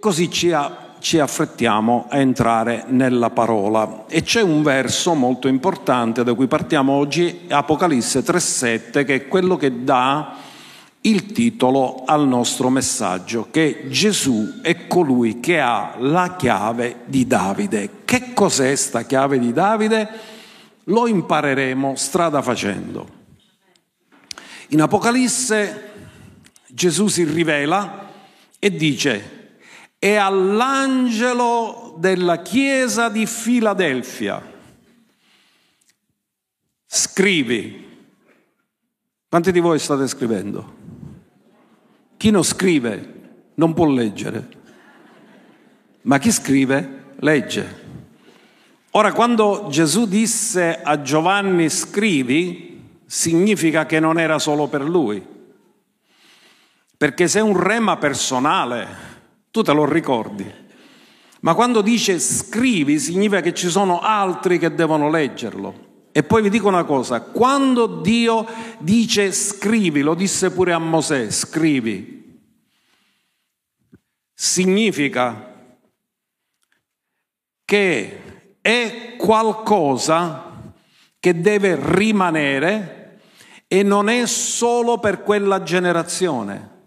Così ci, a, ci affrettiamo a entrare nella parola. E c'è un verso molto importante da cui partiamo oggi, Apocalisse 3.7, che è quello che dà il titolo al nostro messaggio, che Gesù è colui che ha la chiave di Davide. Che cos'è sta chiave di Davide? Lo impareremo strada facendo. In Apocalisse Gesù si rivela e dice, e all'angelo della chiesa di Filadelfia, scrivi. Quanti di voi state scrivendo? Chi non scrive non può leggere, ma chi scrive legge. Ora, quando Gesù disse a Giovanni scrivi, significa che non era solo per lui, perché se un rema personale, tu te lo ricordi. Ma quando dice scrivi significa che ci sono altri che devono leggerlo. E poi vi dico una cosa, quando Dio dice scrivi, lo disse pure a Mosè, scrivi, significa che è qualcosa che deve rimanere e non è solo per quella generazione.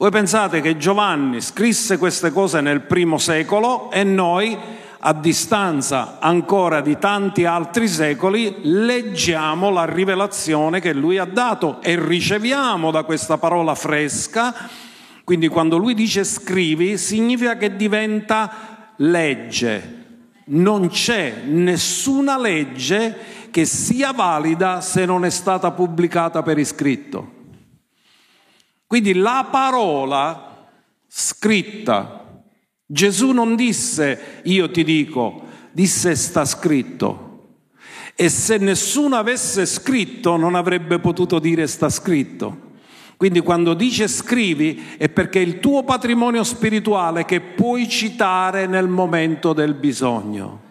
Voi pensate che Giovanni scrisse queste cose nel primo secolo e noi a distanza ancora di tanti altri secoli, leggiamo la rivelazione che lui ha dato e riceviamo da questa parola fresca. Quindi quando lui dice scrivi, significa che diventa legge. Non c'è nessuna legge che sia valida se non è stata pubblicata per iscritto. Quindi la parola scritta Gesù non disse io ti dico, disse sta scritto. E se nessuno avesse scritto non avrebbe potuto dire sta scritto. Quindi quando dice scrivi è perché il tuo patrimonio spirituale che puoi citare nel momento del bisogno.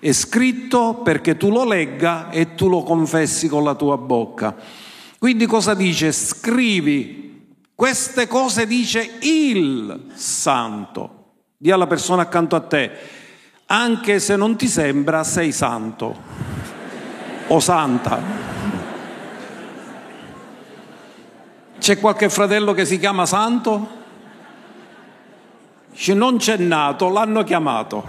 È scritto perché tu lo legga e tu lo confessi con la tua bocca. Quindi cosa dice? Scrivi. Queste cose dice il santo. Dì alla persona accanto a te, anche se non ti sembra, sei santo o santa. C'è qualche fratello che si chiama santo? Non c'è nato, l'hanno chiamato.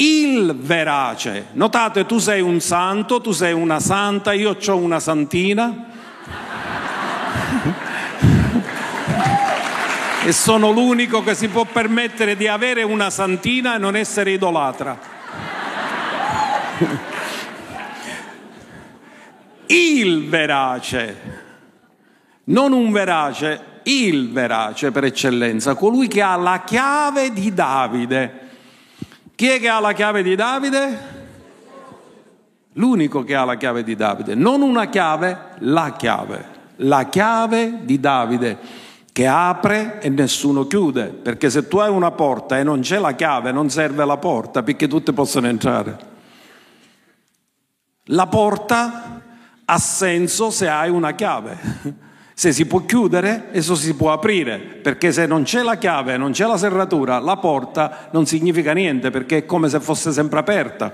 Il verace. Notate, tu sei un santo, tu sei una santa, io ho una santina e sono l'unico che si può permettere di avere una santina e non essere idolatra. Il verace, non un verace, il verace per eccellenza, colui che ha la chiave di Davide. Chi è che ha la chiave di Davide? L'unico che ha la chiave di Davide, non una chiave, la chiave, la chiave di Davide che apre e nessuno chiude, perché se tu hai una porta e non c'è la chiave non serve la porta perché tutti possono entrare. La porta ha senso se hai una chiave. Se si può chiudere, esso si può aprire, perché se non c'è la chiave, non c'è la serratura, la porta non significa niente, perché è come se fosse sempre aperta.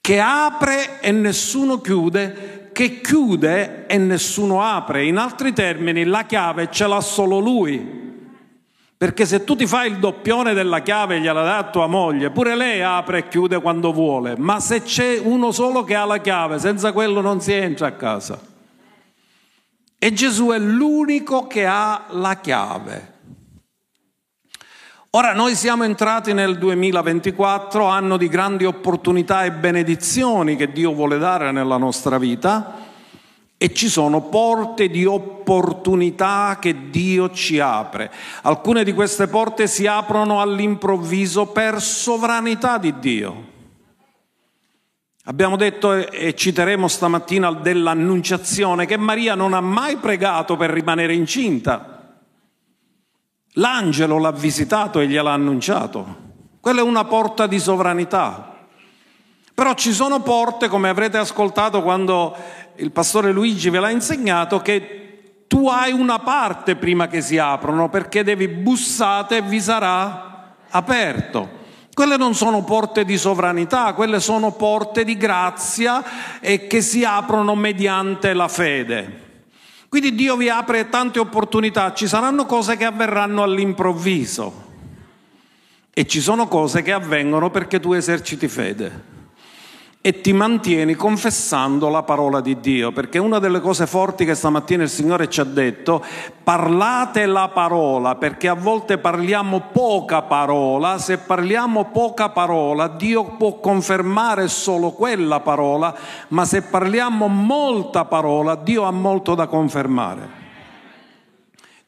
Che apre e nessuno chiude che chiude e nessuno apre. In altri termini, la chiave ce l'ha solo lui. Perché se tu ti fai il doppione della chiave e gliela dai a tua moglie, pure lei apre e chiude quando vuole. Ma se c'è uno solo che ha la chiave, senza quello non si entra a casa. E Gesù è l'unico che ha la chiave. Ora noi siamo entrati nel 2024, anno di grandi opportunità e benedizioni che Dio vuole dare nella nostra vita e ci sono porte di opportunità che Dio ci apre. Alcune di queste porte si aprono all'improvviso per sovranità di Dio. Abbiamo detto e citeremo stamattina dell'annunciazione che Maria non ha mai pregato per rimanere incinta L'angelo l'ha visitato e gliel'ha annunciato. Quella è una porta di sovranità. Però ci sono porte, come avrete ascoltato quando il pastore Luigi ve l'ha insegnato, che tu hai una parte prima che si aprono perché devi bussate e vi sarà aperto. Quelle non sono porte di sovranità, quelle sono porte di grazia e che si aprono mediante la fede. Quindi Dio vi apre tante opportunità, ci saranno cose che avverranno all'improvviso e ci sono cose che avvengono perché tu eserciti fede e ti mantieni confessando la parola di Dio, perché una delle cose forti che stamattina il Signore ci ha detto, parlate la parola, perché a volte parliamo poca parola, se parliamo poca parola Dio può confermare solo quella parola, ma se parliamo molta parola Dio ha molto da confermare.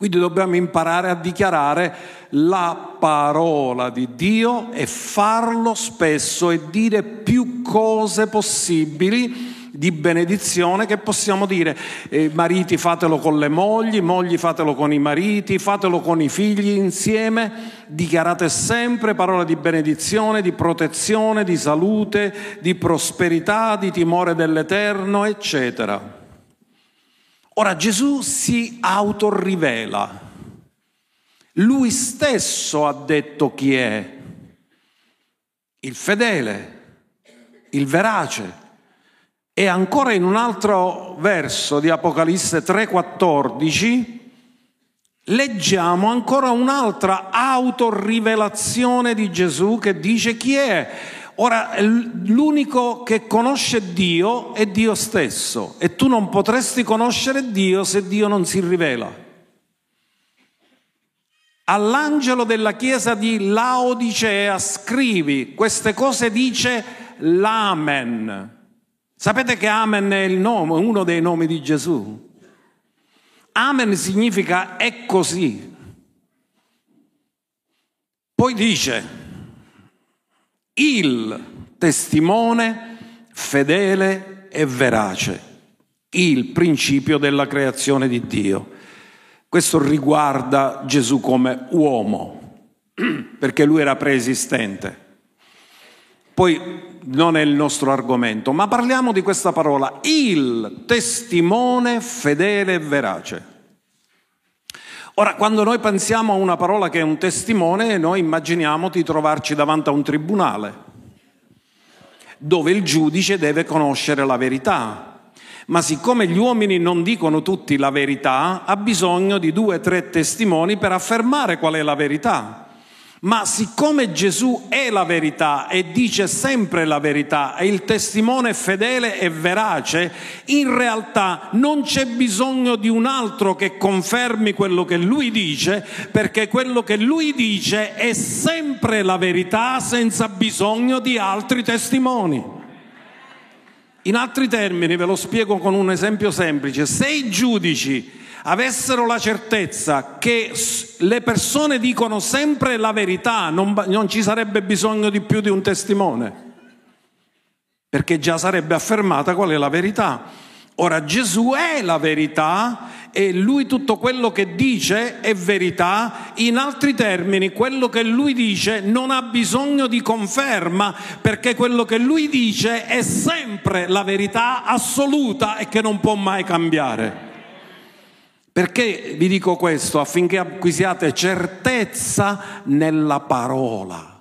Quindi dobbiamo imparare a dichiarare la parola di Dio e farlo spesso e dire più cose possibili di benedizione che possiamo dire eh, mariti fatelo con le mogli, mogli fatelo con i mariti, fatelo con i figli insieme, dichiarate sempre parole di benedizione, di protezione, di salute, di prosperità, di timore dell'Eterno, eccetera. Ora Gesù si autorrivela. Lui stesso ha detto chi è. Il fedele, il verace. E ancora in un altro verso di Apocalisse 3:14 leggiamo ancora un'altra autorrivelazione di Gesù che dice chi è Ora, l'unico che conosce Dio è Dio stesso e tu non potresti conoscere Dio se Dio non si rivela. All'angelo della chiesa di Laodicea scrivi, queste cose dice l'Amen. Sapete che Amen è il nome, uno dei nomi di Gesù? Amen significa è così. Poi dice, il testimone fedele e verace, il principio della creazione di Dio. Questo riguarda Gesù come uomo, perché lui era preesistente. Poi non è il nostro argomento, ma parliamo di questa parola, il testimone fedele e verace. Ora, quando noi pensiamo a una parola che è un testimone, noi immaginiamo di trovarci davanti a un tribunale, dove il giudice deve conoscere la verità. Ma siccome gli uomini non dicono tutti la verità, ha bisogno di due o tre testimoni per affermare qual è la verità. Ma siccome Gesù è la verità e dice sempre la verità, è il testimone fedele e verace, in realtà non c'è bisogno di un altro che confermi quello che lui dice, perché quello che lui dice è sempre la verità senza bisogno di altri testimoni. In altri termini, ve lo spiego con un esempio semplice, se i giudici avessero la certezza che le persone dicono sempre la verità, non, non ci sarebbe bisogno di più di un testimone, perché già sarebbe affermata qual è la verità. Ora Gesù è la verità e lui tutto quello che dice è verità, in altri termini quello che lui dice non ha bisogno di conferma perché quello che lui dice è sempre la verità assoluta e che non può mai cambiare. Perché vi dico questo? Affinché acquisiate certezza nella parola.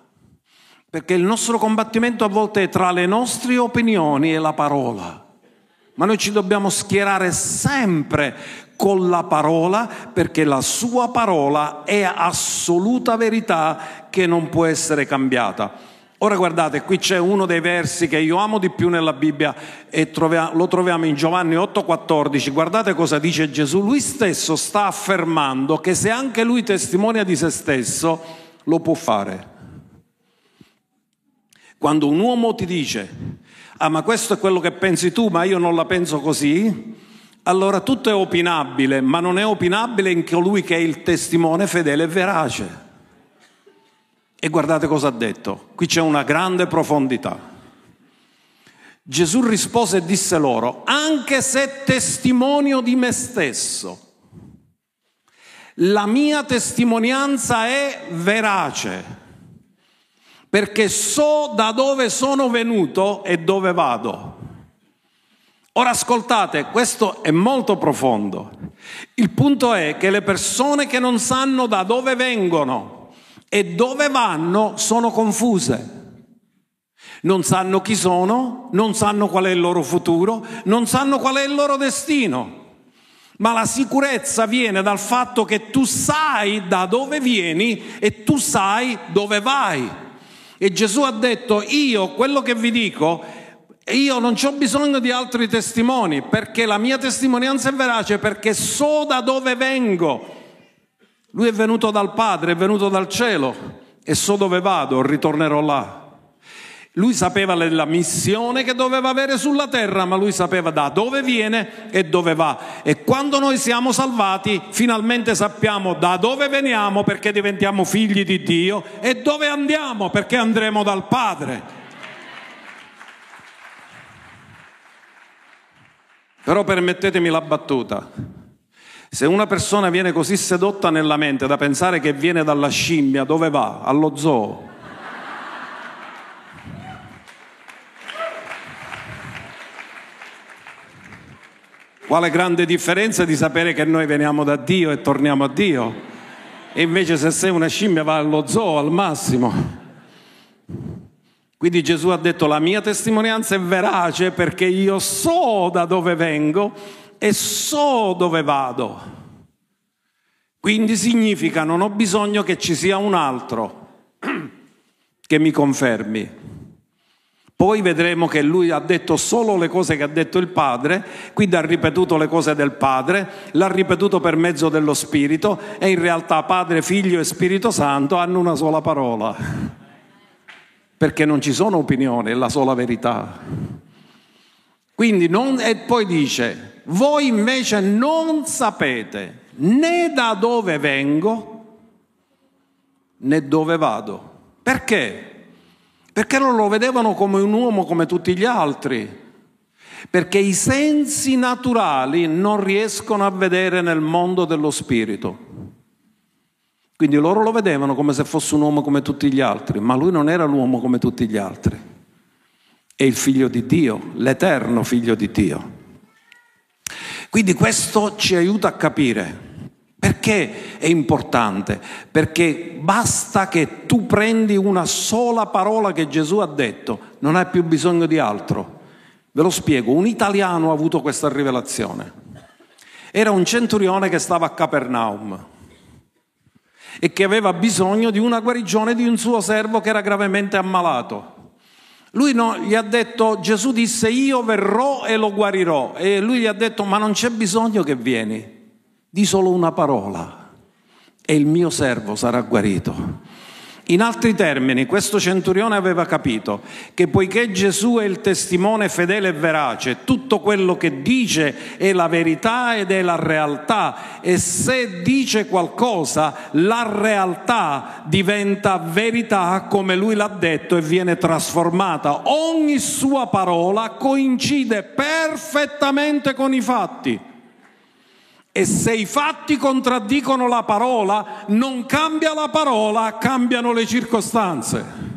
Perché il nostro combattimento a volte è tra le nostre opinioni e la parola. Ma noi ci dobbiamo schierare sempre con la parola perché la sua parola è assoluta verità che non può essere cambiata. Ora guardate, qui c'è uno dei versi che io amo di più nella Bibbia e troviamo, lo troviamo in Giovanni 8:14. Guardate cosa dice Gesù. Lui stesso sta affermando che se anche lui testimonia di se stesso, lo può fare. Quando un uomo ti dice, ah ma questo è quello che pensi tu, ma io non la penso così, allora tutto è opinabile, ma non è opinabile in colui che è il testimone fedele e verace. E guardate cosa ha detto. Qui c'è una grande profondità. Gesù rispose e disse loro, anche se testimonio di me stesso, la mia testimonianza è verace, perché so da dove sono venuto e dove vado. Ora ascoltate, questo è molto profondo. Il punto è che le persone che non sanno da dove vengono e dove vanno sono confuse. Non sanno chi sono, non sanno qual è il loro futuro, non sanno qual è il loro destino. Ma la sicurezza viene dal fatto che tu sai da dove vieni e tu sai dove vai. E Gesù ha detto, io quello che vi dico, io non ho bisogno di altri testimoni, perché la mia testimonianza è verace, perché so da dove vengo. Lui è venuto dal Padre, è venuto dal cielo e so dove vado, ritornerò là. Lui sapeva la missione che doveva avere sulla terra, ma lui sapeva da dove viene e dove va. E quando noi siamo salvati, finalmente sappiamo da dove veniamo perché diventiamo figli di Dio e dove andiamo perché andremo dal Padre. Però permettetemi la battuta. Se una persona viene così sedotta nella mente da pensare che viene dalla scimmia, dove va? Allo zoo. Quale grande differenza di sapere che noi veniamo da Dio e torniamo a Dio. E invece se sei una scimmia va allo zoo al massimo. Quindi Gesù ha detto la mia testimonianza è verace perché io so da dove vengo e so dove vado. Quindi significa non ho bisogno che ci sia un altro che mi confermi. Poi vedremo che lui ha detto solo le cose che ha detto il Padre, quindi ha ripetuto le cose del Padre, l'ha ripetuto per mezzo dello Spirito e in realtà Padre, Figlio e Spirito Santo hanno una sola parola, perché non ci sono opinioni, è la sola verità. Quindi non, e poi dice, voi invece non sapete né da dove vengo né dove vado. Perché? perché non lo vedevano come un uomo come tutti gli altri, perché i sensi naturali non riescono a vedere nel mondo dello spirito. Quindi loro lo vedevano come se fosse un uomo come tutti gli altri, ma lui non era l'uomo come tutti gli altri. È il figlio di Dio, l'eterno figlio di Dio. Quindi questo ci aiuta a capire perché è importante? Perché basta che tu prendi una sola parola che Gesù ha detto, non hai più bisogno di altro. Ve lo spiego, un italiano ha avuto questa rivelazione. Era un centurione che stava a Capernaum e che aveva bisogno di una guarigione di un suo servo che era gravemente ammalato. Lui no, gli ha detto, Gesù disse io verrò e lo guarirò e lui gli ha detto ma non c'è bisogno che vieni, di solo una parola e il mio servo sarà guarito. In altri termini, questo centurione aveva capito che poiché Gesù è il testimone fedele e verace, tutto quello che dice è la verità ed è la realtà e se dice qualcosa, la realtà diventa verità come lui l'ha detto e viene trasformata. Ogni sua parola coincide perfettamente con i fatti. E se i fatti contraddicono la parola, non cambia la parola, cambiano le circostanze.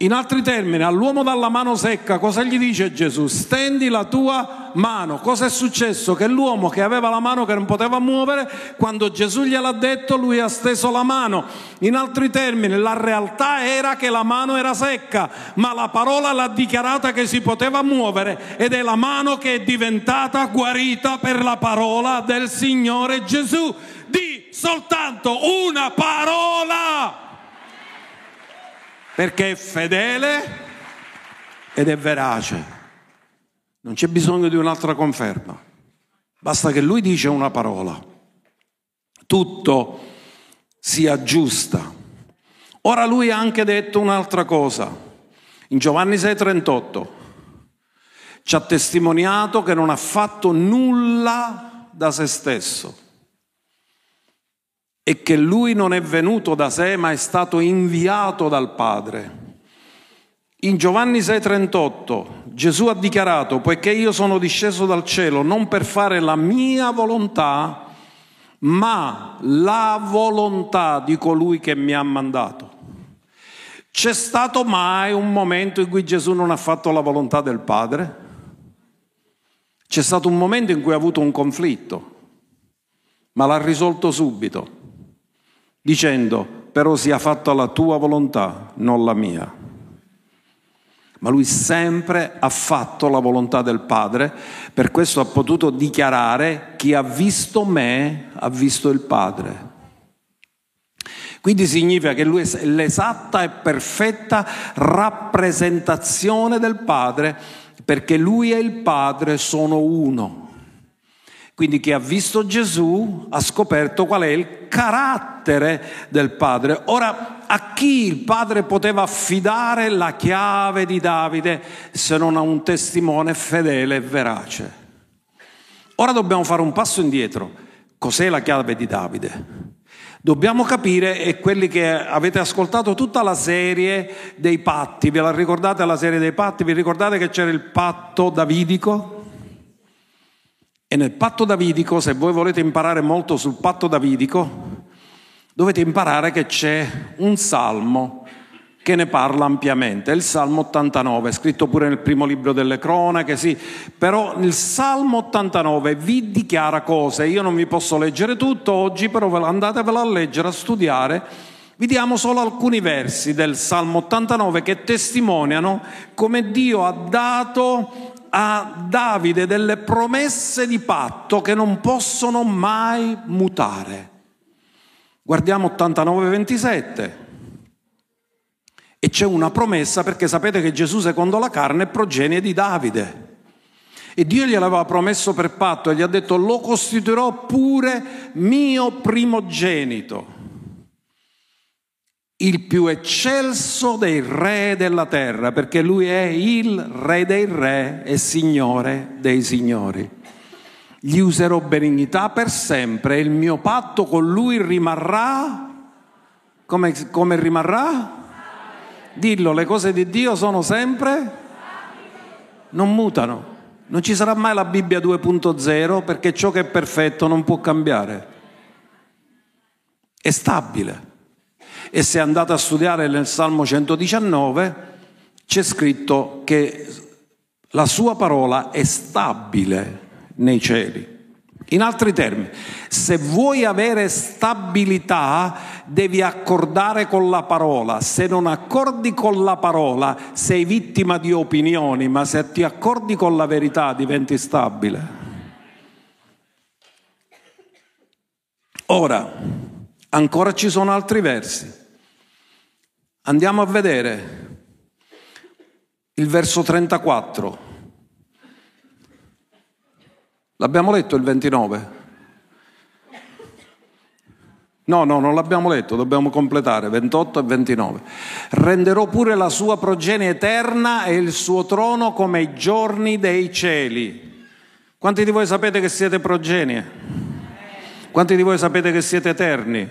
In altri termini, all'uomo dalla mano secca, cosa gli dice Gesù? Stendi la tua mano. Cosa è successo? Che l'uomo che aveva la mano che non poteva muovere, quando Gesù gliel'ha detto, lui ha steso la mano. In altri termini, la realtà era che la mano era secca, ma la parola l'ha dichiarata che si poteva muovere ed è la mano che è diventata guarita per la parola del Signore Gesù. Di soltanto una parola perché è fedele ed è verace. Non c'è bisogno di un'altra conferma. Basta che lui dice una parola. Tutto si aggiusta. Ora lui ha anche detto un'altra cosa. In Giovanni 6:38 ci ha testimoniato che non ha fatto nulla da se stesso e che lui non è venuto da sé ma è stato inviato dal Padre. In Giovanni 6:38 Gesù ha dichiarato, poiché io sono disceso dal cielo non per fare la mia volontà, ma la volontà di colui che mi ha mandato. C'è stato mai un momento in cui Gesù non ha fatto la volontà del Padre? C'è stato un momento in cui ha avuto un conflitto ma l'ha risolto subito, dicendo, però sia fatta la tua volontà, non la mia. Ma lui sempre ha fatto la volontà del Padre, per questo ha potuto dichiarare chi ha visto me ha visto il Padre. Quindi significa che lui è l'esatta e perfetta rappresentazione del Padre, perché lui e il Padre sono uno. Quindi chi ha visto Gesù ha scoperto qual è il carattere del Padre. Ora, a chi il Padre poteva affidare la chiave di Davide se non a un testimone fedele e verace? Ora dobbiamo fare un passo indietro. Cos'è la chiave di Davide? Dobbiamo capire, e quelli che avete ascoltato tutta la serie dei patti, ve la ricordate la serie dei patti? Vi ricordate che c'era il patto davidico? E nel patto davidico, se voi volete imparare molto sul patto davidico, dovete imparare che c'è un salmo che ne parla ampiamente, è il Salmo 89, scritto pure nel primo libro delle cronache, sì, però il Salmo 89 vi dichiara cose, io non vi posso leggere tutto oggi, però andatevelo a leggere, a studiare, vi diamo solo alcuni versi del Salmo 89 che testimoniano come Dio ha dato a Davide delle promesse di patto che non possono mai mutare. Guardiamo 89-27. E c'è una promessa perché sapete che Gesù secondo la carne è progenie di Davide. E Dio gliel'aveva promesso per patto e gli ha detto lo costituirò pure mio primogenito il più eccelso dei re della terra, perché lui è il re dei re e signore dei signori. Gli userò benignità per sempre e il mio patto con lui rimarrà. Come, come rimarrà? Dillo, le cose di Dio sono sempre? Non mutano. Non ci sarà mai la Bibbia 2.0 perché ciò che è perfetto non può cambiare. È stabile. E se andate a studiare nel Salmo 119 c'è scritto che la sua parola è stabile nei cieli. In altri termini, se vuoi avere stabilità devi accordare con la parola, se non accordi con la parola sei vittima di opinioni, ma se ti accordi con la verità diventi stabile. Ora, ancora ci sono altri versi. Andiamo a vedere il verso 34. L'abbiamo letto il 29? No, no, non l'abbiamo letto, dobbiamo completare 28 e 29. Renderò pure la sua progenie eterna e il suo trono come i giorni dei cieli. Quanti di voi sapete che siete progenie? Quanti di voi sapete che siete eterni?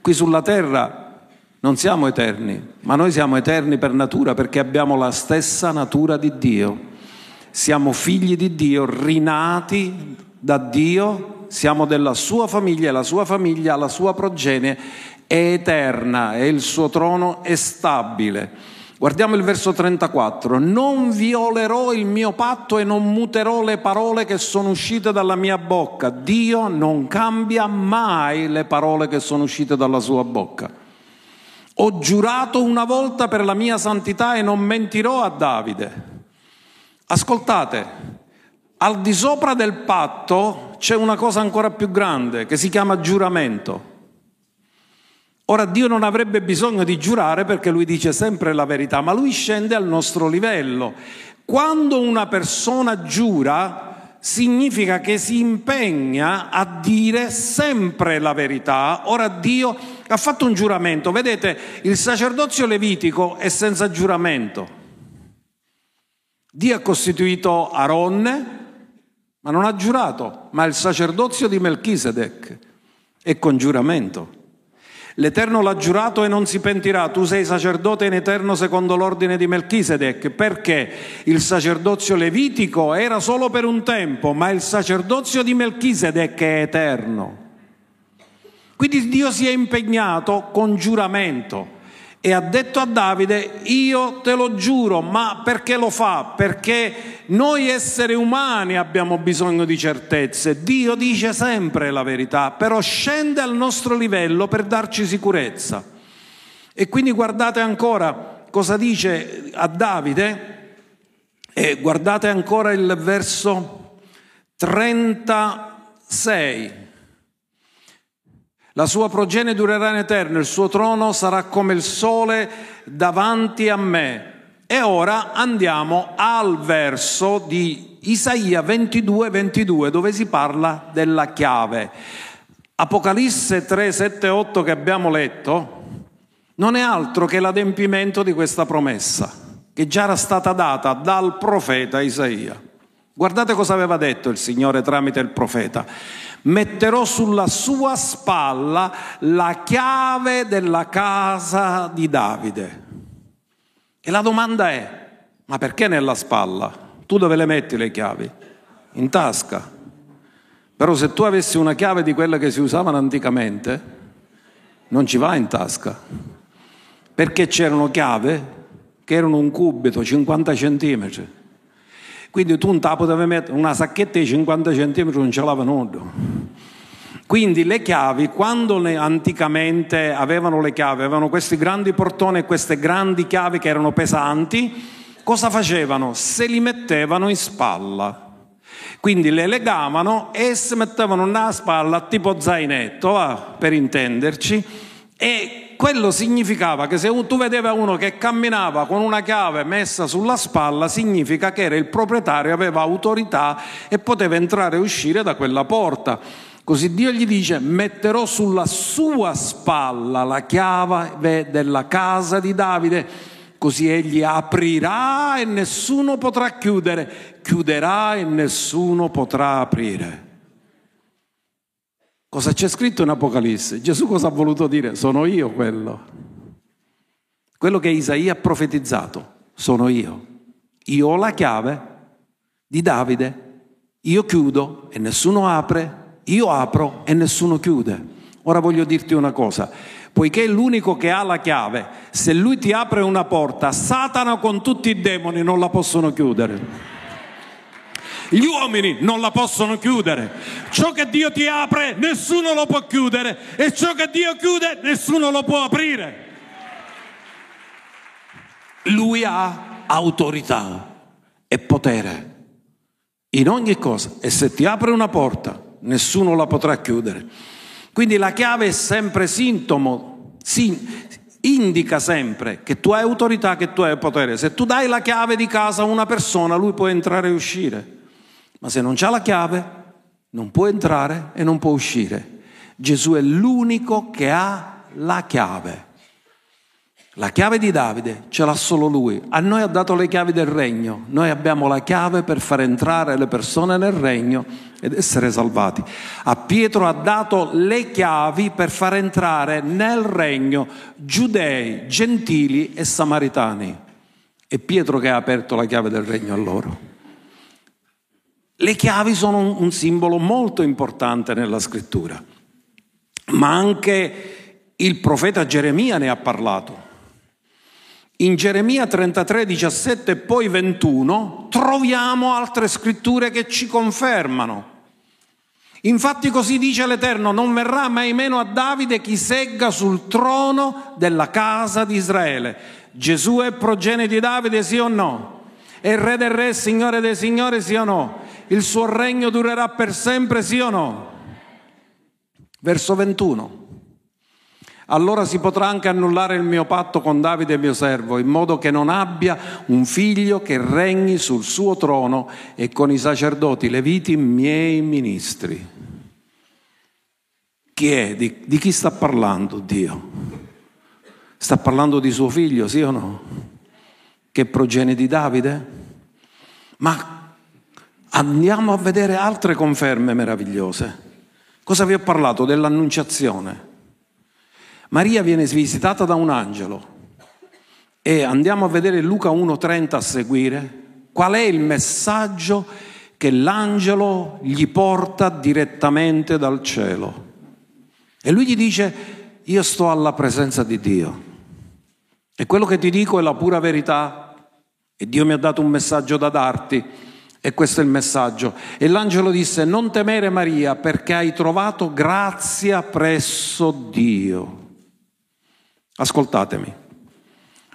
Qui sulla terra non siamo eterni, ma noi siamo eterni per natura perché abbiamo la stessa natura di Dio. Siamo figli di Dio, rinati da Dio, siamo della sua famiglia la sua famiglia, la sua progenie è eterna e il suo trono è stabile. Guardiamo il verso 34. Non violerò il mio patto e non muterò le parole che sono uscite dalla mia bocca. Dio non cambia mai le parole che sono uscite dalla sua bocca. Ho giurato una volta per la mia santità e non mentirò a Davide. Ascoltate, al di sopra del patto c'è una cosa ancora più grande che si chiama giuramento. Ora Dio non avrebbe bisogno di giurare perché lui dice sempre la verità, ma lui scende al nostro livello. Quando una persona giura, significa che si impegna a dire sempre la verità. Ora Dio ha fatto un giuramento, vedete, il sacerdozio levitico è senza giuramento. Dio ha costituito Aronne, ma non ha giurato, ma il sacerdozio di Melchisedec è con giuramento. L'Eterno l'ha giurato e non si pentirà. Tu sei sacerdote in eterno secondo l'ordine di Melchisedec, perché il sacerdozio levitico era solo per un tempo, ma il sacerdozio di Melchisedec è eterno. Quindi Dio si è impegnato con giuramento e ha detto a Davide, io te lo giuro, ma perché lo fa? Perché noi esseri umani abbiamo bisogno di certezze, Dio dice sempre la verità, però scende al nostro livello per darci sicurezza. E quindi guardate ancora cosa dice a Davide, e guardate ancora il verso 36. La sua progenie durerà in eterno, il suo trono sarà come il sole davanti a me. E ora andiamo al verso di Isaia 22, 22, dove si parla della chiave. Apocalisse 3, 7, 8 che abbiamo letto non è altro che l'adempimento di questa promessa che già era stata data dal profeta Isaia. Guardate cosa aveva detto il Signore tramite il profeta metterò sulla sua spalla la chiave della casa di Davide. E la domanda è, ma perché nella spalla? Tu dove le metti le chiavi? In tasca. Però se tu avessi una chiave di quelle che si usavano anticamente, non ci va in tasca. Perché c'erano chiave che erano un cubito, 50 centimetri quindi tu un tapo devi mettere una sacchetta di 50 cm non ce l'avano. Quindi le chiavi, quando anticamente avevano le chiavi, avevano questi grandi portoni e queste grandi chiavi che erano pesanti, cosa facevano? Se li mettevano in spalla. Quindi le legavano e si mettevano nella spalla tipo zainetto, per intenderci, e quello significava che se tu vedevi uno che camminava con una chiave messa sulla spalla, significa che era il proprietario, aveva autorità e poteva entrare e uscire da quella porta. Così Dio gli dice, metterò sulla sua spalla la chiave della casa di Davide, così egli aprirà e nessuno potrà chiudere, chiuderà e nessuno potrà aprire. Cosa c'è scritto in Apocalisse? Gesù cosa ha voluto dire? Sono io quello. Quello che Isaia ha profetizzato, sono io. Io ho la chiave di Davide, io chiudo e nessuno apre, io apro e nessuno chiude. Ora voglio dirti una cosa, poiché è l'unico che ha la chiave, se lui ti apre una porta, Satana con tutti i demoni non la possono chiudere. Gli uomini non la possono chiudere. Ciò che Dio ti apre, nessuno lo può chiudere. E ciò che Dio chiude, nessuno lo può aprire. Lui ha autorità e potere in ogni cosa. E se ti apre una porta, nessuno la potrà chiudere. Quindi la chiave è sempre sintomo, sin, indica sempre che tu hai autorità, che tu hai potere. Se tu dai la chiave di casa a una persona, lui può entrare e uscire ma se non c'ha la chiave non può entrare e non può uscire. Gesù è l'unico che ha la chiave. La chiave di Davide ce l'ha solo lui. A noi ha dato le chiavi del regno. Noi abbiamo la chiave per far entrare le persone nel regno ed essere salvati. A Pietro ha dato le chiavi per far entrare nel regno giudei, gentili e samaritani. È Pietro che ha aperto la chiave del regno a loro. Le chiavi sono un simbolo molto importante nella scrittura, ma anche il profeta Geremia ne ha parlato. In Geremia 33, 17 e poi 21 troviamo altre scritture che ci confermano. Infatti così dice l'Eterno, non verrà mai meno a Davide chi segga sul trono della casa di Israele. Gesù è progenie di Davide, sì o no? È re del re, signore dei signori, sì o no? il suo regno durerà per sempre, sì o no? Verso 21. Allora si potrà anche annullare il mio patto con Davide mio servo, in modo che non abbia un figlio che regni sul suo trono e con i sacerdoti leviti miei ministri. Chi è? Di, di chi sta parlando Dio? Sta parlando di suo figlio, sì o no? Che progenie di Davide? Ma Andiamo a vedere altre conferme meravigliose. Cosa vi ho parlato? Dell'annunciazione. Maria viene visitata da un angelo e andiamo a vedere Luca 1.30 a seguire qual è il messaggio che l'angelo gli porta direttamente dal cielo. E lui gli dice, io sto alla presenza di Dio. E quello che ti dico è la pura verità. E Dio mi ha dato un messaggio da darti. E questo è il messaggio. E l'angelo disse, non temere Maria perché hai trovato grazia presso Dio. Ascoltatemi.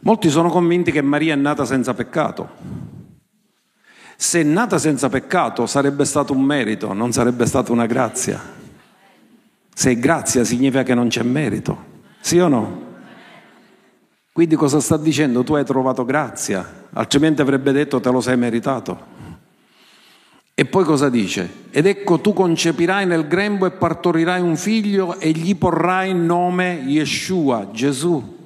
Molti sono convinti che Maria è nata senza peccato. Se è nata senza peccato sarebbe stato un merito, non sarebbe stata una grazia. Se è grazia significa che non c'è merito, sì o no? Quindi cosa sta dicendo? Tu hai trovato grazia, altrimenti avrebbe detto te lo sei meritato. E poi cosa dice? Ed ecco tu concepirai nel grembo e partorirai un figlio e gli porrai nome Yeshua, Gesù.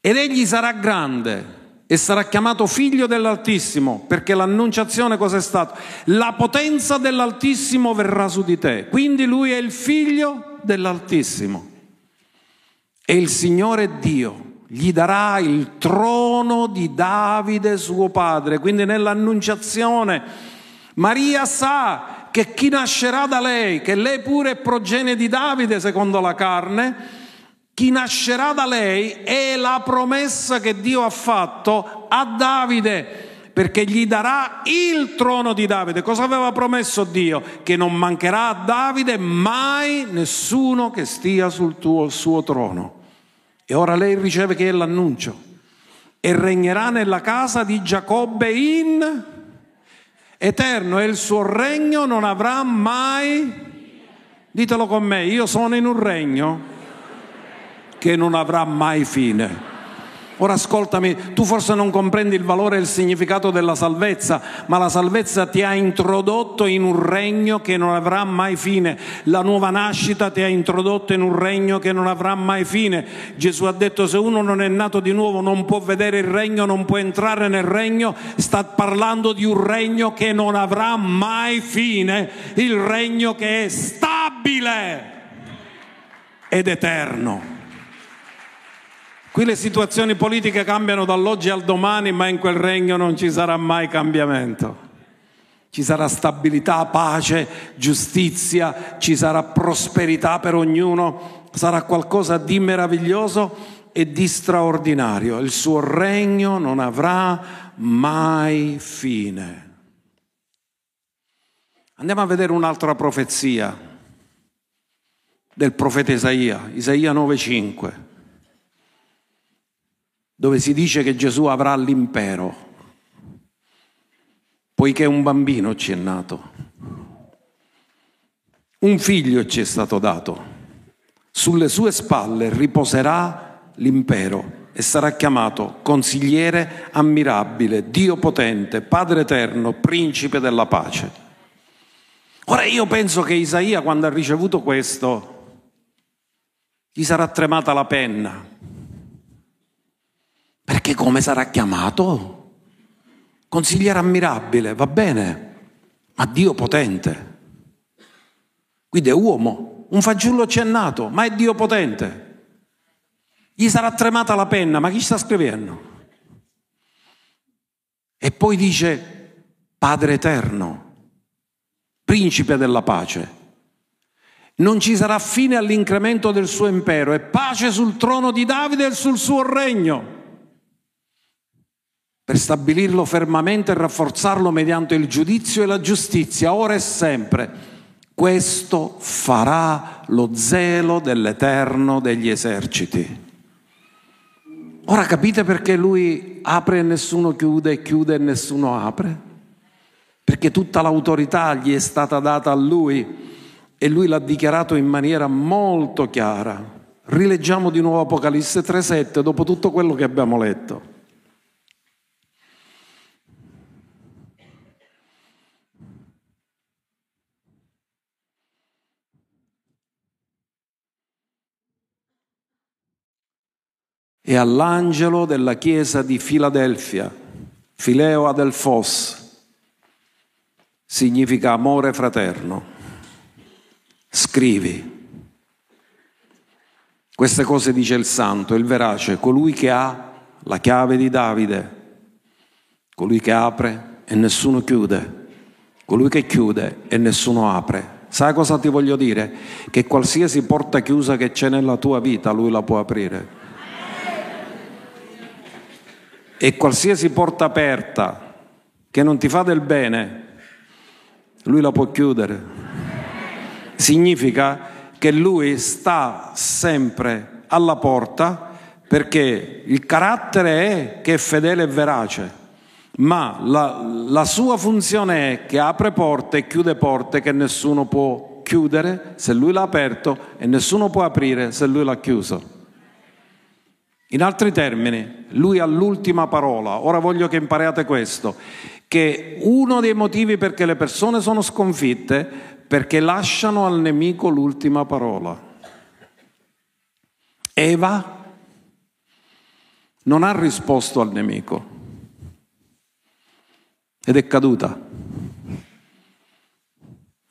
Ed egli sarà grande e sarà chiamato figlio dell'Altissimo, perché l'annunciazione cosa è stata? La potenza dell'Altissimo verrà su di te. Quindi lui è il figlio dell'Altissimo. E il Signore Dio gli darà il trono di Davide suo padre. Quindi nell'annunciazione Maria sa che chi nascerà da lei, che lei pure è progenie di Davide secondo la carne, chi nascerà da lei è la promessa che Dio ha fatto a Davide perché gli darà il trono di Davide. Cosa aveva promesso Dio? Che non mancherà a Davide mai nessuno che stia sul tuo, suo trono. E ora lei riceve che è l'annuncio. E regnerà nella casa di Giacobbe in eterno e il suo regno non avrà mai, ditelo con me, io sono in un regno che non avrà mai fine. Ora ascoltami, tu forse non comprendi il valore e il significato della salvezza, ma la salvezza ti ha introdotto in un regno che non avrà mai fine. La nuova nascita ti ha introdotto in un regno che non avrà mai fine. Gesù ha detto se uno non è nato di nuovo non può vedere il regno, non può entrare nel regno. Sta parlando di un regno che non avrà mai fine, il regno che è stabile ed eterno. Qui le situazioni politiche cambiano dall'oggi al domani, ma in quel regno non ci sarà mai cambiamento. Ci sarà stabilità, pace, giustizia, ci sarà prosperità per ognuno, sarà qualcosa di meraviglioso e di straordinario. Il suo regno non avrà mai fine. Andiamo a vedere un'altra profezia del profeta Isaia, Isaia 9:5 dove si dice che Gesù avrà l'impero, poiché un bambino ci è nato, un figlio ci è stato dato, sulle sue spalle riposerà l'impero e sarà chiamato consigliere ammirabile, Dio potente, Padre eterno, principe della pace. Ora io penso che Isaia quando ha ricevuto questo gli sarà tremata la penna perché come sarà chiamato? Consigliere ammirabile, va bene, ma Dio potente. Quindi è uomo, un fagiolo ci è nato, ma è Dio potente. Gli sarà tremata la penna, ma chi sta scrivendo? E poi dice Padre eterno, principe della pace. Non ci sarà fine all'incremento del suo impero e pace sul trono di Davide e sul suo regno per stabilirlo fermamente e rafforzarlo mediante il giudizio e la giustizia, ora e sempre. Questo farà lo zelo dell'Eterno degli eserciti. Ora capite perché lui apre e nessuno chiude e chiude e nessuno apre? Perché tutta l'autorità gli è stata data a lui e lui l'ha dichiarato in maniera molto chiara. Rileggiamo di nuovo Apocalisse 3:7 dopo tutto quello che abbiamo letto. E all'angelo della chiesa di Filadelfia, Fileo Adelfos, significa amore fraterno. Scrivi. Queste cose dice il santo, il verace, colui che ha la chiave di Davide, colui che apre e nessuno chiude, colui che chiude e nessuno apre. Sai cosa ti voglio dire? Che qualsiasi porta chiusa che c'è nella tua vita, lui la può aprire. E qualsiasi porta aperta che non ti fa del bene, lui la può chiudere. Significa che lui sta sempre alla porta perché il carattere è che è fedele e verace, ma la, la sua funzione è che apre porte e chiude porte che nessuno può chiudere se lui l'ha aperto e nessuno può aprire se lui l'ha chiuso. In altri termini, lui ha l'ultima parola. Ora voglio che impariate questo, che uno dei motivi perché le persone sono sconfitte, perché lasciano al nemico l'ultima parola. Eva non ha risposto al nemico ed è caduta.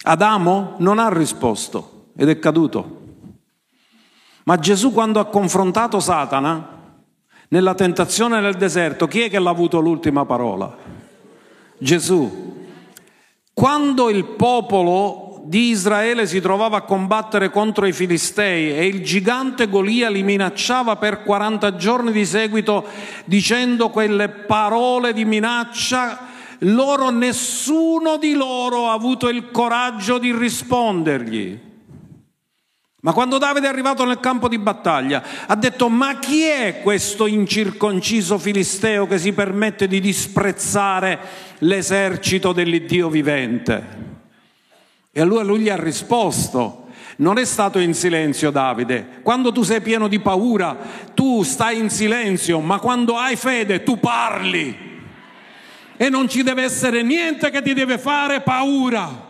Adamo non ha risposto ed è caduto. Ma Gesù quando ha confrontato Satana nella tentazione nel deserto, chi è che l'ha avuto l'ultima parola? Gesù. Quando il popolo di Israele si trovava a combattere contro i Filistei e il gigante Golia li minacciava per 40 giorni di seguito dicendo quelle parole di minaccia, loro nessuno di loro ha avuto il coraggio di rispondergli. Ma quando Davide è arrivato nel campo di battaglia ha detto ma chi è questo incirconciso filisteo che si permette di disprezzare l'esercito dell'Iddio vivente? E allora lui gli ha risposto, non è stato in silenzio Davide, quando tu sei pieno di paura tu stai in silenzio, ma quando hai fede tu parli e non ci deve essere niente che ti deve fare paura.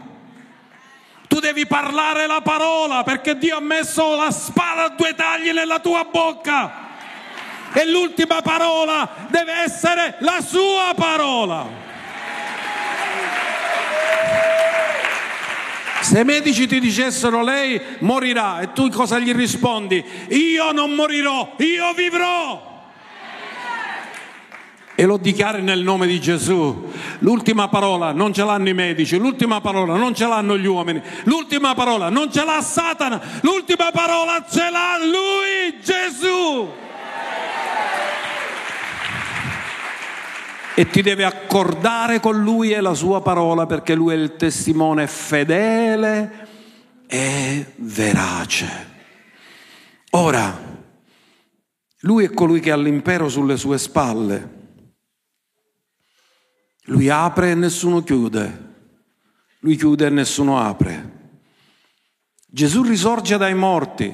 Tu devi parlare la parola perché Dio ha messo la spada a due tagli nella tua bocca. E l'ultima parola deve essere la sua parola. Se i medici ti dicessero lei morirà e tu cosa gli rispondi? Io non morirò, io vivrò e lo dichiari nel nome di Gesù. L'ultima parola non ce l'hanno i medici, l'ultima parola non ce l'hanno gli uomini, l'ultima parola non ce l'ha Satana, l'ultima parola ce l'ha lui, Gesù. E ti deve accordare con lui e la sua parola perché lui è il testimone fedele e verace. Ora, lui è colui che ha l'impero sulle sue spalle lui apre e nessuno chiude. Lui chiude e nessuno apre. Gesù risorge dai morti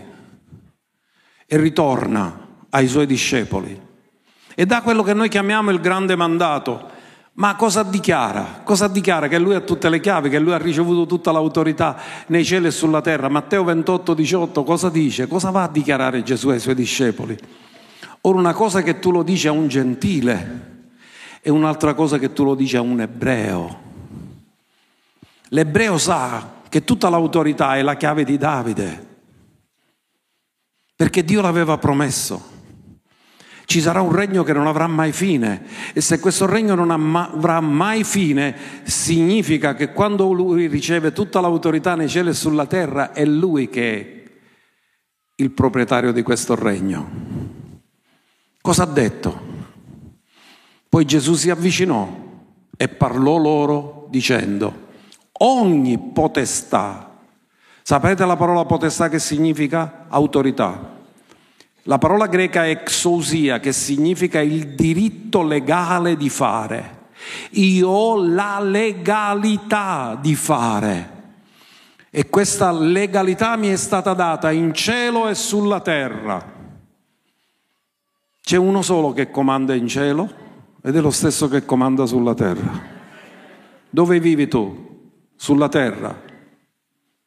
e ritorna ai suoi discepoli e dà quello che noi chiamiamo il grande mandato. Ma cosa dichiara? Cosa dichiara? Che lui ha tutte le chiavi, che lui ha ricevuto tutta l'autorità nei cieli e sulla terra. Matteo 28, 18, cosa dice? Cosa va a dichiarare Gesù ai suoi discepoli? Ora una cosa che tu lo dici a un gentile, è un'altra cosa che tu lo dici a un ebreo. L'ebreo sa che tutta l'autorità è la chiave di Davide, perché Dio l'aveva promesso. Ci sarà un regno che non avrà mai fine e se questo regno non avrà mai fine significa che quando lui riceve tutta l'autorità nei cieli e sulla terra è lui che è il proprietario di questo regno. Cosa ha detto? Poi Gesù si avvicinò e parlò loro dicendo, ogni potestà, sapete la parola potestà che significa? Autorità. La parola greca è exousia, che significa il diritto legale di fare. Io ho la legalità di fare. E questa legalità mi è stata data in cielo e sulla terra. C'è uno solo che comanda in cielo ed è lo stesso che comanda sulla terra. Dove vivi tu? Sulla terra.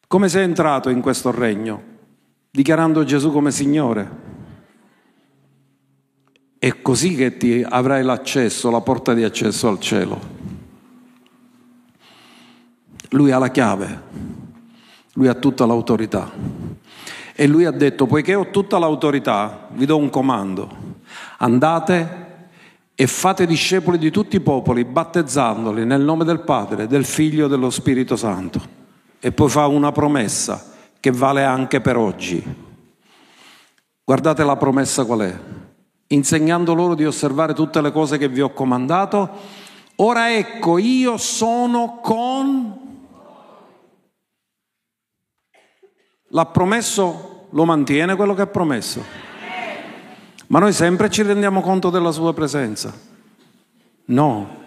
Come sei entrato in questo regno? Dichiarando Gesù come Signore. È così che ti avrai l'accesso, la porta di accesso al cielo. Lui ha la chiave, lui ha tutta l'autorità. E lui ha detto, poiché ho tutta l'autorità, vi do un comando. Andate e fate discepoli di tutti i popoli, battezzandoli nel nome del Padre, del Figlio e dello Spirito Santo. E poi fa una promessa che vale anche per oggi. Guardate la promessa qual è? insegnando loro di osservare tutte le cose che vi ho comandato. Ora ecco, io sono con... L'ha promesso, lo mantiene quello che ha promesso. Ma noi sempre ci rendiamo conto della sua presenza. No.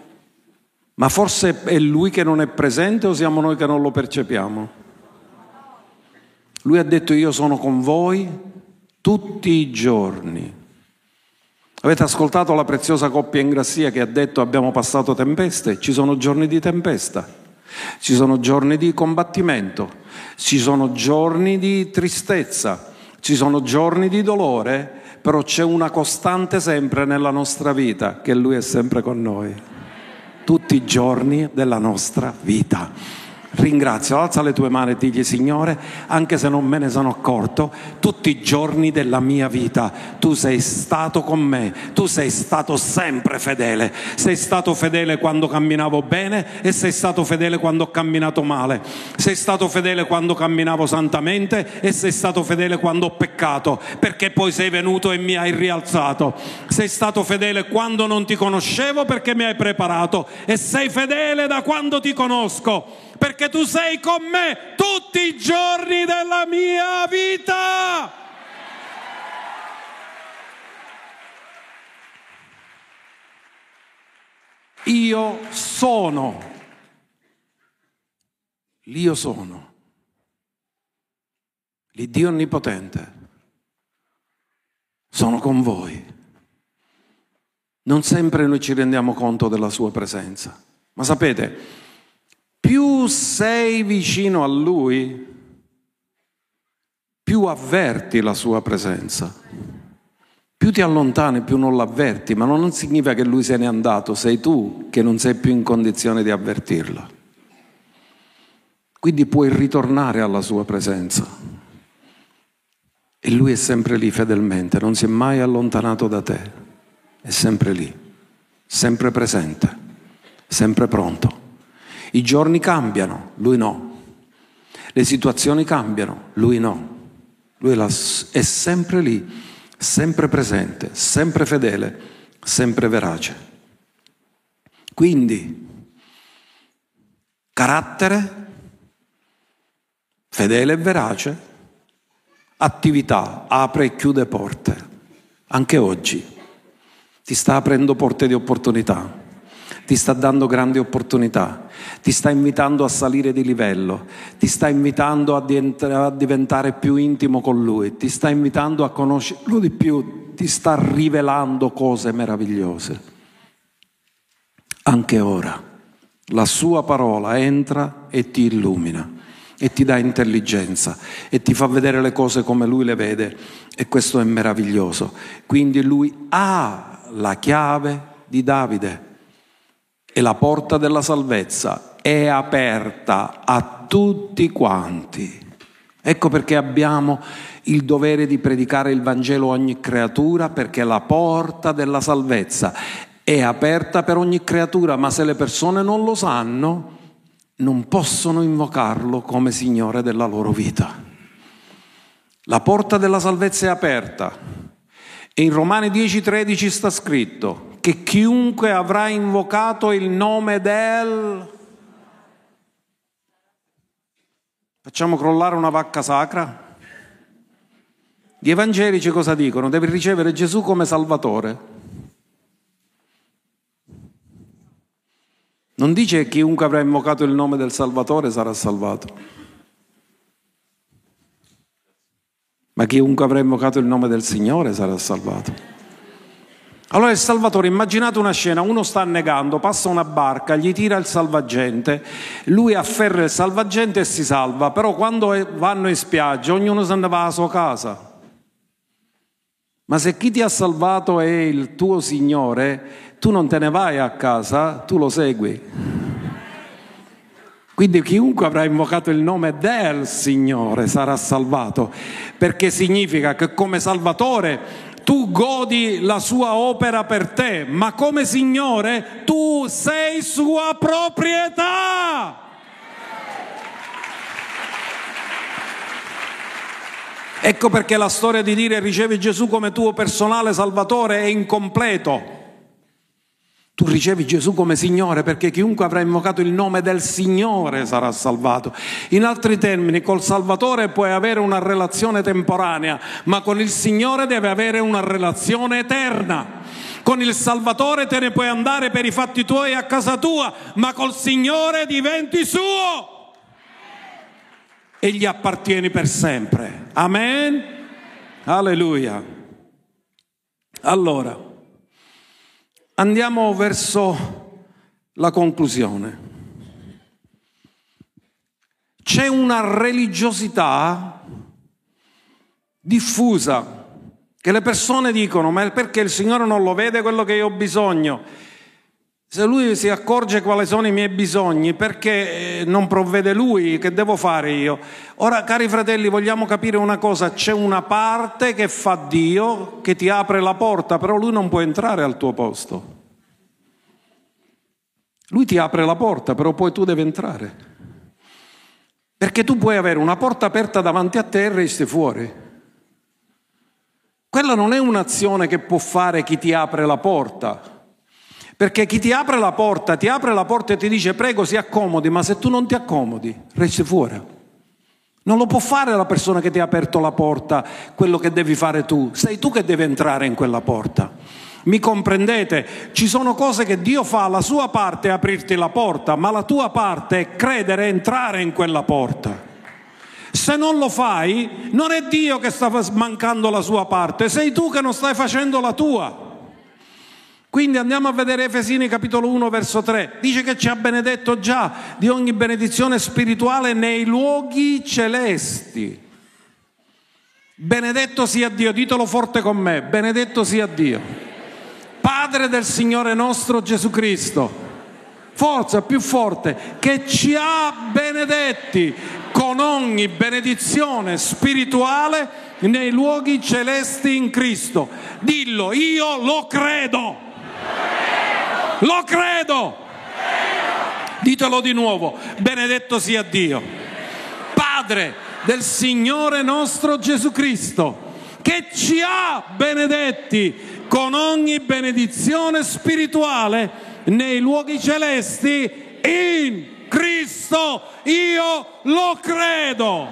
Ma forse è lui che non è presente o siamo noi che non lo percepiamo? Lui ha detto io sono con voi tutti i giorni. Avete ascoltato la preziosa coppia in grassia che ha detto abbiamo passato tempeste? Ci sono giorni di tempesta, ci sono giorni di combattimento, ci sono giorni di tristezza, ci sono giorni di dolore, però c'è una costante sempre nella nostra vita, che Lui è sempre con noi, tutti i giorni della nostra vita. Ringrazio, alza le tue mani e digli Signore, anche se non me ne sono accorto, tutti i giorni della mia vita tu sei stato con me, tu sei stato sempre fedele, sei stato fedele quando camminavo bene e sei stato fedele quando ho camminato male, sei stato fedele quando camminavo santamente e sei stato fedele quando ho peccato, perché poi sei venuto e mi hai rialzato, sei stato fedele quando non ti conoscevo perché mi hai preparato e sei fedele da quando ti conosco perché tu sei con me tutti i giorni della mia vita. Io sono, l'io sono, l'Iddio Onnipotente, sono con voi. Non sempre noi ci rendiamo conto della sua presenza, ma sapete, più sei vicino a Lui, più avverti la sua presenza. Più ti allontani, più non l'avverti, ma non significa che Lui se n'è andato, sei tu che non sei più in condizione di avvertirla. Quindi puoi ritornare alla sua presenza. E Lui è sempre lì fedelmente, non si è mai allontanato da te, è sempre lì, sempre presente, sempre pronto. I giorni cambiano, lui no. Le situazioni cambiano, lui no. Lui è sempre lì, sempre presente, sempre fedele, sempre verace. Quindi, carattere, fedele e verace, attività, apre e chiude porte. Anche oggi ti sta aprendo porte di opportunità ti sta dando grandi opportunità, ti sta invitando a salire di livello, ti sta invitando a, diventare più intimo con Lui, ti sta invitando a conoscerlo di più, ti sta rivelando cose meravigliose. Anche ora la sua parola entra e ti illumina e ti dà intelligenza e ti fa vedere le cose come lui le vede e questo è meraviglioso. Quindi lui ha la chiave di Davide e la porta della salvezza è aperta a tutti quanti. Ecco perché abbiamo il dovere di predicare il Vangelo a ogni creatura, perché la porta della salvezza è aperta per ogni creatura, ma se le persone non lo sanno, non possono invocarlo come Signore della loro vita. La porta della salvezza è aperta e in Romani 10:13 sta scritto, che chiunque avrà invocato il nome del... Facciamo crollare una vacca sacra? Gli evangelici cosa dicono? Devi ricevere Gesù come Salvatore. Non dice che chiunque avrà invocato il nome del Salvatore sarà salvato, ma chiunque avrà invocato il nome del Signore sarà salvato. Allora il Salvatore, immaginate una scena, uno sta annegando, passa una barca, gli tira il salvagente, lui afferra il salvagente e si salva, però quando vanno in spiaggia ognuno se ne va alla sua casa. Ma se chi ti ha salvato è il tuo Signore, tu non te ne vai a casa, tu lo segui. Quindi chiunque avrà invocato il nome del Signore sarà salvato, perché significa che come Salvatore tu godi la sua opera per te, ma come Signore tu sei sua proprietà. Ecco perché la storia di dire ricevi Gesù come tuo personale salvatore è incompleto. Tu ricevi Gesù come Signore perché chiunque avrà invocato il nome del Signore sarà salvato. In altri termini, col Salvatore puoi avere una relazione temporanea, ma con il Signore deve avere una relazione eterna. Con il Salvatore te ne puoi andare per i fatti tuoi a casa tua, ma col Signore diventi suo e gli appartieni per sempre. Amen. Alleluia. Allora, Andiamo verso la conclusione. C'è una religiosità diffusa che le persone dicono, ma perché il Signore non lo vede quello che io ho bisogno? Se lui si accorge quali sono i miei bisogni, perché eh, non provvede lui? Che devo fare io? Ora, cari fratelli, vogliamo capire una cosa, c'è una parte che fa Dio, che ti apre la porta, però lui non può entrare al tuo posto. Lui ti apre la porta, però poi tu devi entrare. Perché tu puoi avere una porta aperta davanti a te e resti fuori. Quella non è un'azione che può fare chi ti apre la porta. Perché chi ti apre la porta, ti apre la porta e ti dice prego si accomodi, ma se tu non ti accomodi, resti fuori. Non lo può fare la persona che ti ha aperto la porta, quello che devi fare tu. Sei tu che devi entrare in quella porta. Mi comprendete? Ci sono cose che Dio fa, la sua parte è aprirti la porta, ma la tua parte è credere e entrare in quella porta. Se non lo fai, non è Dio che sta mancando la sua parte, sei tu che non stai facendo la tua. Quindi andiamo a vedere Efesini capitolo 1 verso 3. Dice che ci ha benedetto già di ogni benedizione spirituale nei luoghi celesti. Benedetto sia Dio, ditelo forte con me, benedetto sia Dio. Padre del Signore nostro Gesù Cristo. Forza più forte, che ci ha benedetti con ogni benedizione spirituale nei luoghi celesti in Cristo. Dillo, io lo credo. Lo credo. Ditelo di nuovo, benedetto sia Dio, Padre del Signore nostro Gesù Cristo, che ci ha benedetti con ogni benedizione spirituale nei luoghi celesti in Cristo. Io lo credo.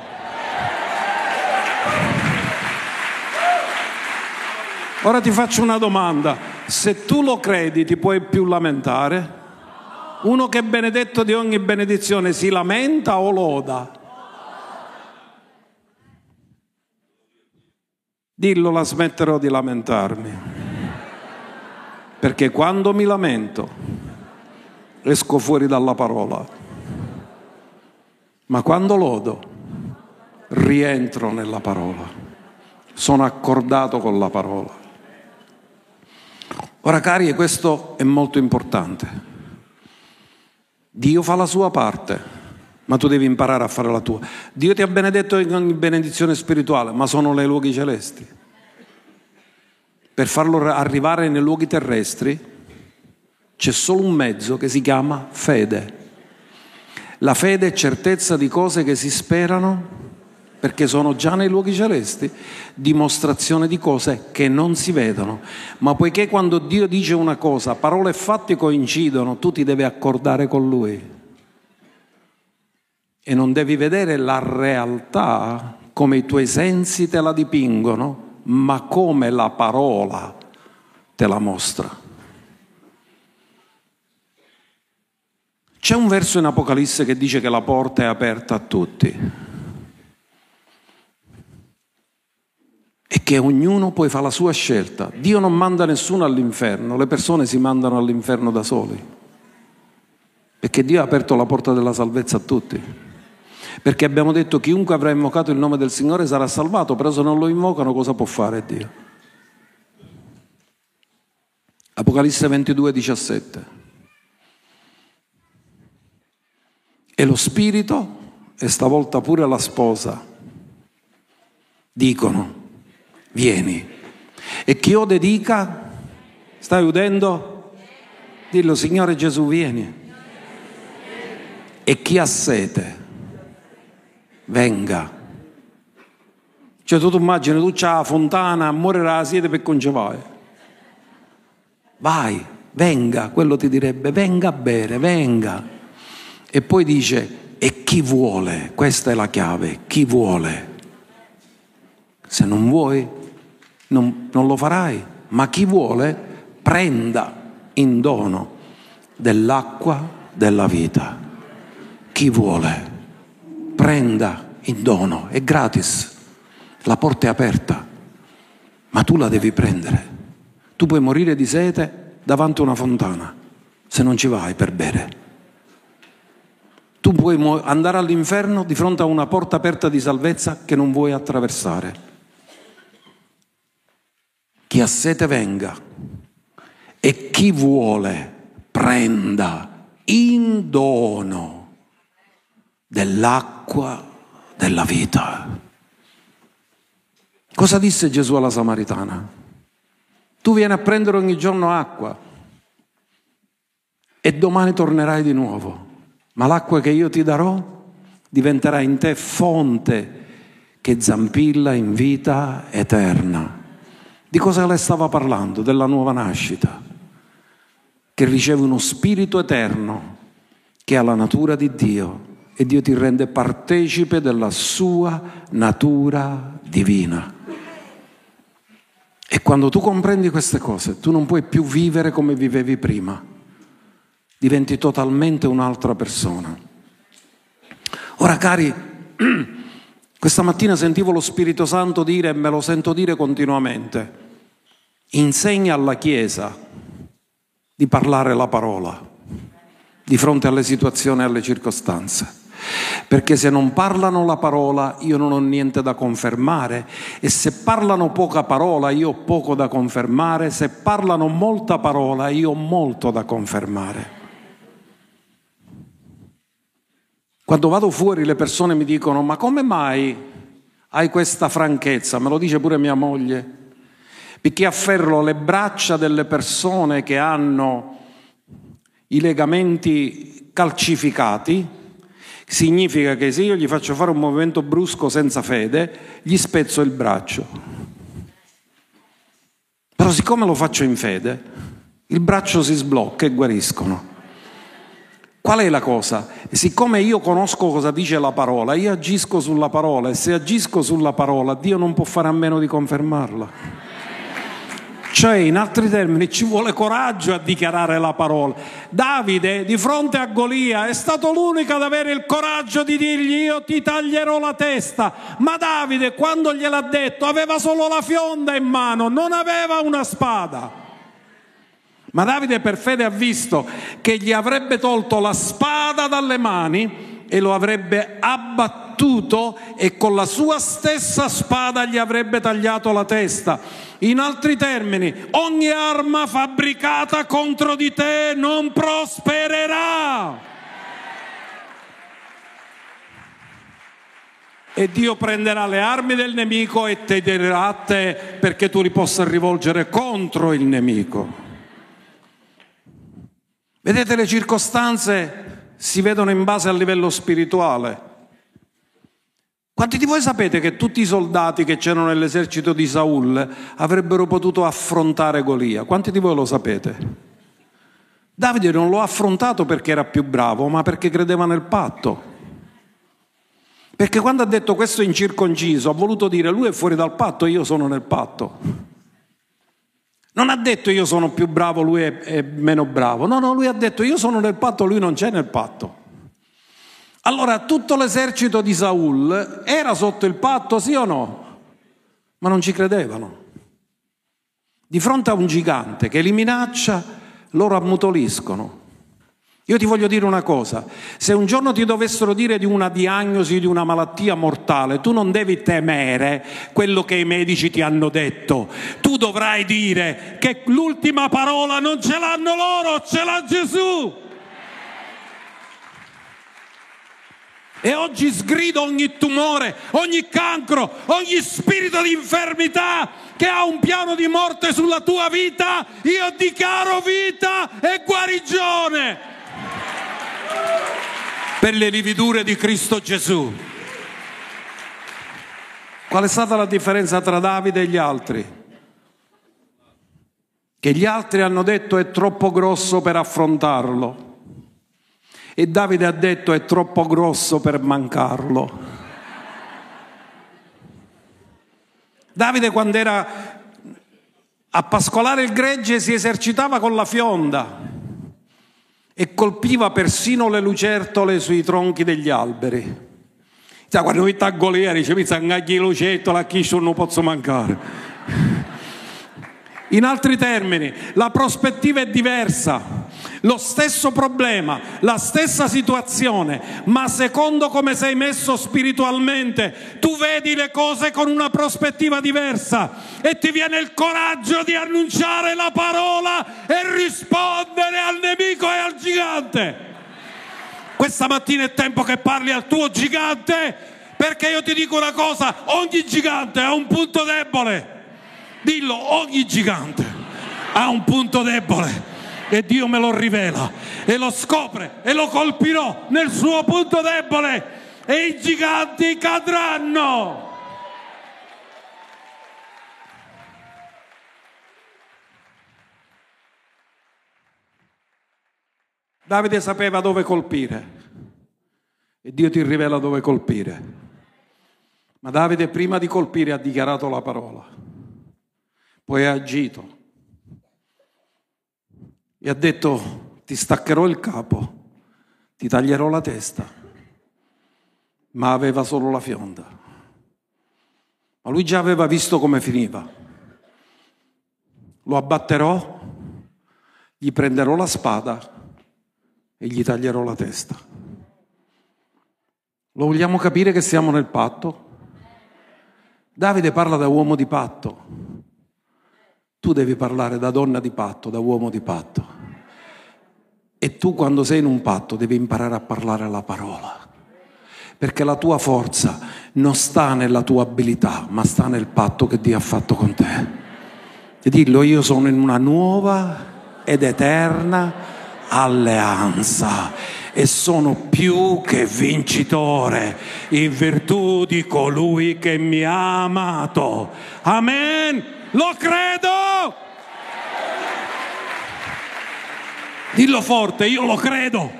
Ora ti faccio una domanda se tu lo credi ti puoi più lamentare? Uno che è benedetto di ogni benedizione si lamenta o loda? Dillo, la smetterò di lamentarmi. Perché quando mi lamento esco fuori dalla parola. Ma quando lodo rientro nella parola. Sono accordato con la parola. Ora cari, questo è molto importante. Dio fa la sua parte, ma tu devi imparare a fare la tua. Dio ti ha benedetto in ogni benedizione spirituale, ma sono nei luoghi celesti. Per farlo arrivare nei luoghi terrestri c'è solo un mezzo che si chiama fede. La fede è certezza di cose che si sperano perché sono già nei luoghi celesti, dimostrazione di cose che non si vedono. Ma poiché quando Dio dice una cosa, parole e fatti coincidono, tu ti devi accordare con Lui. E non devi vedere la realtà come i tuoi sensi te la dipingono, ma come la parola te la mostra. C'è un verso in Apocalisse che dice che la porta è aperta a tutti. E che ognuno poi fa la sua scelta. Dio non manda nessuno all'inferno, le persone si mandano all'inferno da soli, perché Dio ha aperto la porta della salvezza a tutti. Perché abbiamo detto chiunque avrà invocato il nome del Signore sarà salvato, però se non lo invocano cosa può fare Dio? Apocalisse 22, 17. E lo Spirito, e stavolta pure la sposa, dicono, vieni. E chi ode dica, stai udendo? Dillo, Signore Gesù, vieni. E chi ha sete, venga. Cioè tu, tu immagini, tu c'hai la fontana, morirà la sete per concevare. Vai, venga, quello ti direbbe, venga a bere, venga. E poi dice, e chi vuole? Questa è la chiave, chi vuole? Se non vuoi, non, non lo farai, ma chi vuole prenda in dono dell'acqua della vita. Chi vuole, prenda in dono, è gratis, la porta è aperta, ma tu la devi prendere. Tu puoi morire di sete davanti a una fontana, se non ci vai per bere. Tu puoi andare all'inferno di fronte a una porta aperta di salvezza che non vuoi attraversare. Chi ha sete venga e chi vuole prenda in dono dell'acqua della vita. Cosa disse Gesù alla Samaritana? Tu vieni a prendere ogni giorno acqua e domani tornerai di nuovo, ma l'acqua che io ti darò diventerà in te fonte che zampilla in vita eterna. Di cosa le stava parlando? Della nuova nascita, che riceve uno spirito eterno che ha la natura di Dio e Dio ti rende partecipe della sua natura divina. E quando tu comprendi queste cose, tu non puoi più vivere come vivevi prima, diventi totalmente un'altra persona. Ora cari, questa mattina sentivo lo Spirito Santo dire, e me lo sento dire continuamente, insegna alla Chiesa di parlare la parola di fronte alle situazioni e alle circostanze. Perché se non parlano la parola io non ho niente da confermare e se parlano poca parola io ho poco da confermare, se parlano molta parola io ho molto da confermare. Quando vado fuori le persone mi dicono ma come mai hai questa franchezza? Me lo dice pure mia moglie. Perché afferro le braccia delle persone che hanno i legamenti calcificati Significa che se io gli faccio fare un movimento brusco senza fede, gli spezzo il braccio. Però siccome lo faccio in fede, il braccio si sblocca e guariscono. Qual è la cosa? Siccome io conosco cosa dice la parola, io agisco sulla parola e se agisco sulla parola, Dio non può fare a meno di confermarla. Cioè, in altri termini, ci vuole coraggio a dichiarare la parola. Davide, di fronte a Golia, è stato l'unico ad avere il coraggio di dirgli io ti taglierò la testa. Ma Davide, quando gliel'ha detto, aveva solo la fionda in mano, non aveva una spada. Ma Davide per fede ha visto che gli avrebbe tolto la spada dalle mani e lo avrebbe abbattuto e con la sua stessa spada gli avrebbe tagliato la testa. In altri termini, ogni arma fabbricata contro di te non prospererà. E Dio prenderà le armi del nemico e te darà a te perché tu li possa rivolgere contro il nemico. Vedete, le circostanze si vedono in base al livello spirituale. Quanti di voi sapete che tutti i soldati che c'erano nell'esercito di Saul avrebbero potuto affrontare Golia? Quanti di voi lo sapete? Davide non lo ha affrontato perché era più bravo, ma perché credeva nel patto. Perché quando ha detto questo incirconciso ha voluto dire lui è fuori dal patto io sono nel patto. Non ha detto io sono più bravo, lui è, è meno bravo. No, no, lui ha detto io sono nel patto, lui non c'è nel patto. Allora tutto l'esercito di Saul era sotto il patto, sì o no? Ma non ci credevano. Di fronte a un gigante che li minaccia, loro ammutoliscono. Io ti voglio dire una cosa, se un giorno ti dovessero dire di una diagnosi di una malattia mortale, tu non devi temere quello che i medici ti hanno detto, tu dovrai dire che l'ultima parola non ce l'hanno loro, ce l'ha Gesù. E oggi sgrido ogni tumore, ogni cancro, ogni spirito di infermità che ha un piano di morte sulla tua vita. Io dichiaro vita e guarigione per le lividure di Cristo Gesù. Qual è stata la differenza tra Davide e gli altri? Che gli altri hanno detto è troppo grosso per affrontarlo. E Davide ha detto è troppo grosso per mancarlo. Davide quando era a pascolare il gregge si esercitava con la fionda e colpiva persino le lucertole sui tronchi degli alberi. Sai, quando mi sta Golia dice, mi sta le lucertole, a chi non posso mancare. In altri termini, la prospettiva è diversa, lo stesso problema, la stessa situazione, ma secondo come sei messo spiritualmente, tu vedi le cose con una prospettiva diversa e ti viene il coraggio di annunciare la parola e rispondere al nemico e al gigante. Questa mattina è tempo che parli al tuo gigante, perché io ti dico una cosa, ogni gigante ha un punto debole. Dillo, ogni gigante ha un punto debole e Dio me lo rivela e lo scopre e lo colpirò nel suo punto debole e i giganti cadranno. Davide sapeva dove colpire e Dio ti rivela dove colpire. Ma Davide prima di colpire ha dichiarato la parola poi ha agito e ha detto ti staccherò il capo, ti taglierò la testa, ma aveva solo la fionda. Ma lui già aveva visto come finiva. Lo abbatterò, gli prenderò la spada e gli taglierò la testa. Lo vogliamo capire che siamo nel patto? Davide parla da uomo di patto. Tu devi parlare da donna di patto, da uomo di patto. E tu quando sei in un patto devi imparare a parlare la parola. Perché la tua forza non sta nella tua abilità, ma sta nel patto che Dio ha fatto con te. E dillo, io sono in una nuova ed eterna alleanza e sono più che vincitore in virtù di colui che mi ha amato. Amen. Lo credo! Dillo forte, io lo credo.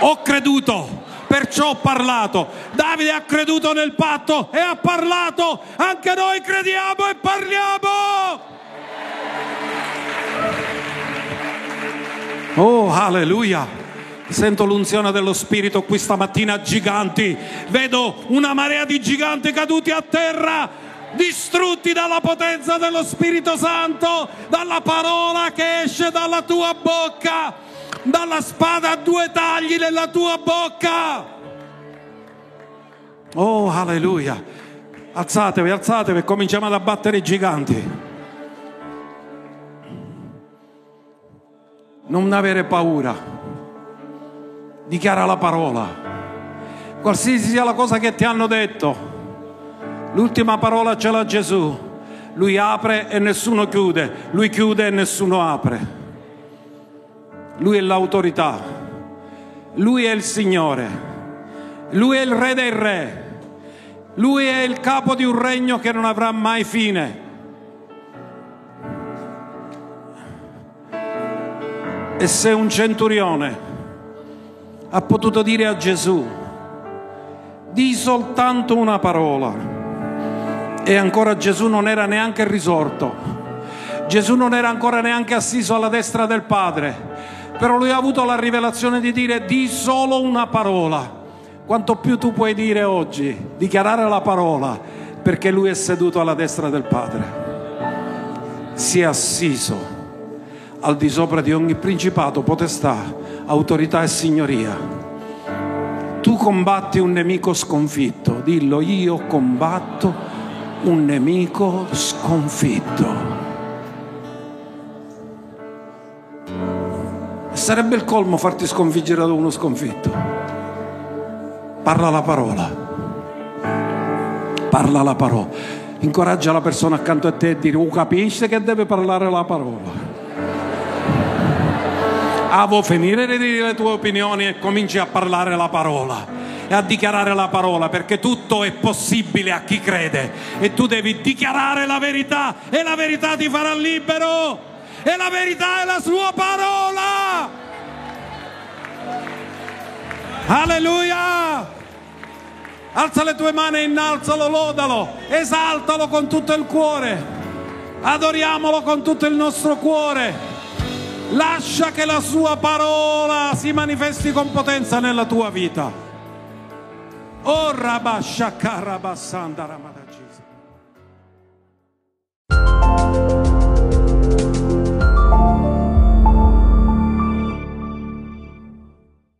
Ho creduto, perciò ho parlato. Davide ha creduto nel patto e ha parlato. Anche noi crediamo e parliamo. Oh, alleluia. Sento l'unzione dello Spirito qui stamattina, giganti. Vedo una marea di giganti caduti a terra distrutti dalla potenza dello Spirito Santo, dalla parola che esce dalla tua bocca, dalla spada a due tagli nella tua bocca. Oh, alleluia. Alzatevi, alzatevi e cominciamo ad abbattere i giganti. Non avere paura. Dichiara la parola. Qualsiasi sia la cosa che ti hanno detto L'ultima parola ce l'ha Gesù. Lui apre e nessuno chiude, lui chiude e nessuno apre. Lui è l'autorità, lui è il Signore, lui è il Re dei Re, lui è il capo di un regno che non avrà mai fine. E se un centurione ha potuto dire a Gesù, di soltanto una parola, e ancora Gesù non era neanche risorto. Gesù non era ancora neanche assiso alla destra del Padre. Però lui ha avuto la rivelazione di dire di solo una parola. Quanto più tu puoi dire oggi, dichiarare la parola, perché lui è seduto alla destra del Padre. Si è assiso al di sopra di ogni principato, potestà, autorità e signoria. Tu combatti un nemico sconfitto, dillo io combatto un nemico sconfitto. Sarebbe il colmo farti sconfiggere da uno sconfitto. Parla la parola. Parla la parola. Incoraggia la persona accanto a te e dire, oh, capisce che deve parlare la parola. Avo finire di dire le tue opinioni e cominci a parlare la parola e a dichiarare la parola, perché tutto è possibile a chi crede e tu devi dichiarare la verità e la verità ti farà libero e la verità è la sua parola. Alleluia! Alza le tue mani, innalzalo, lodalo, esaltalo con tutto il cuore, adoriamolo con tutto il nostro cuore. Lascia che la sua parola si manifesti con potenza nella tua vita. Oh Rabashakarabassandaramadai.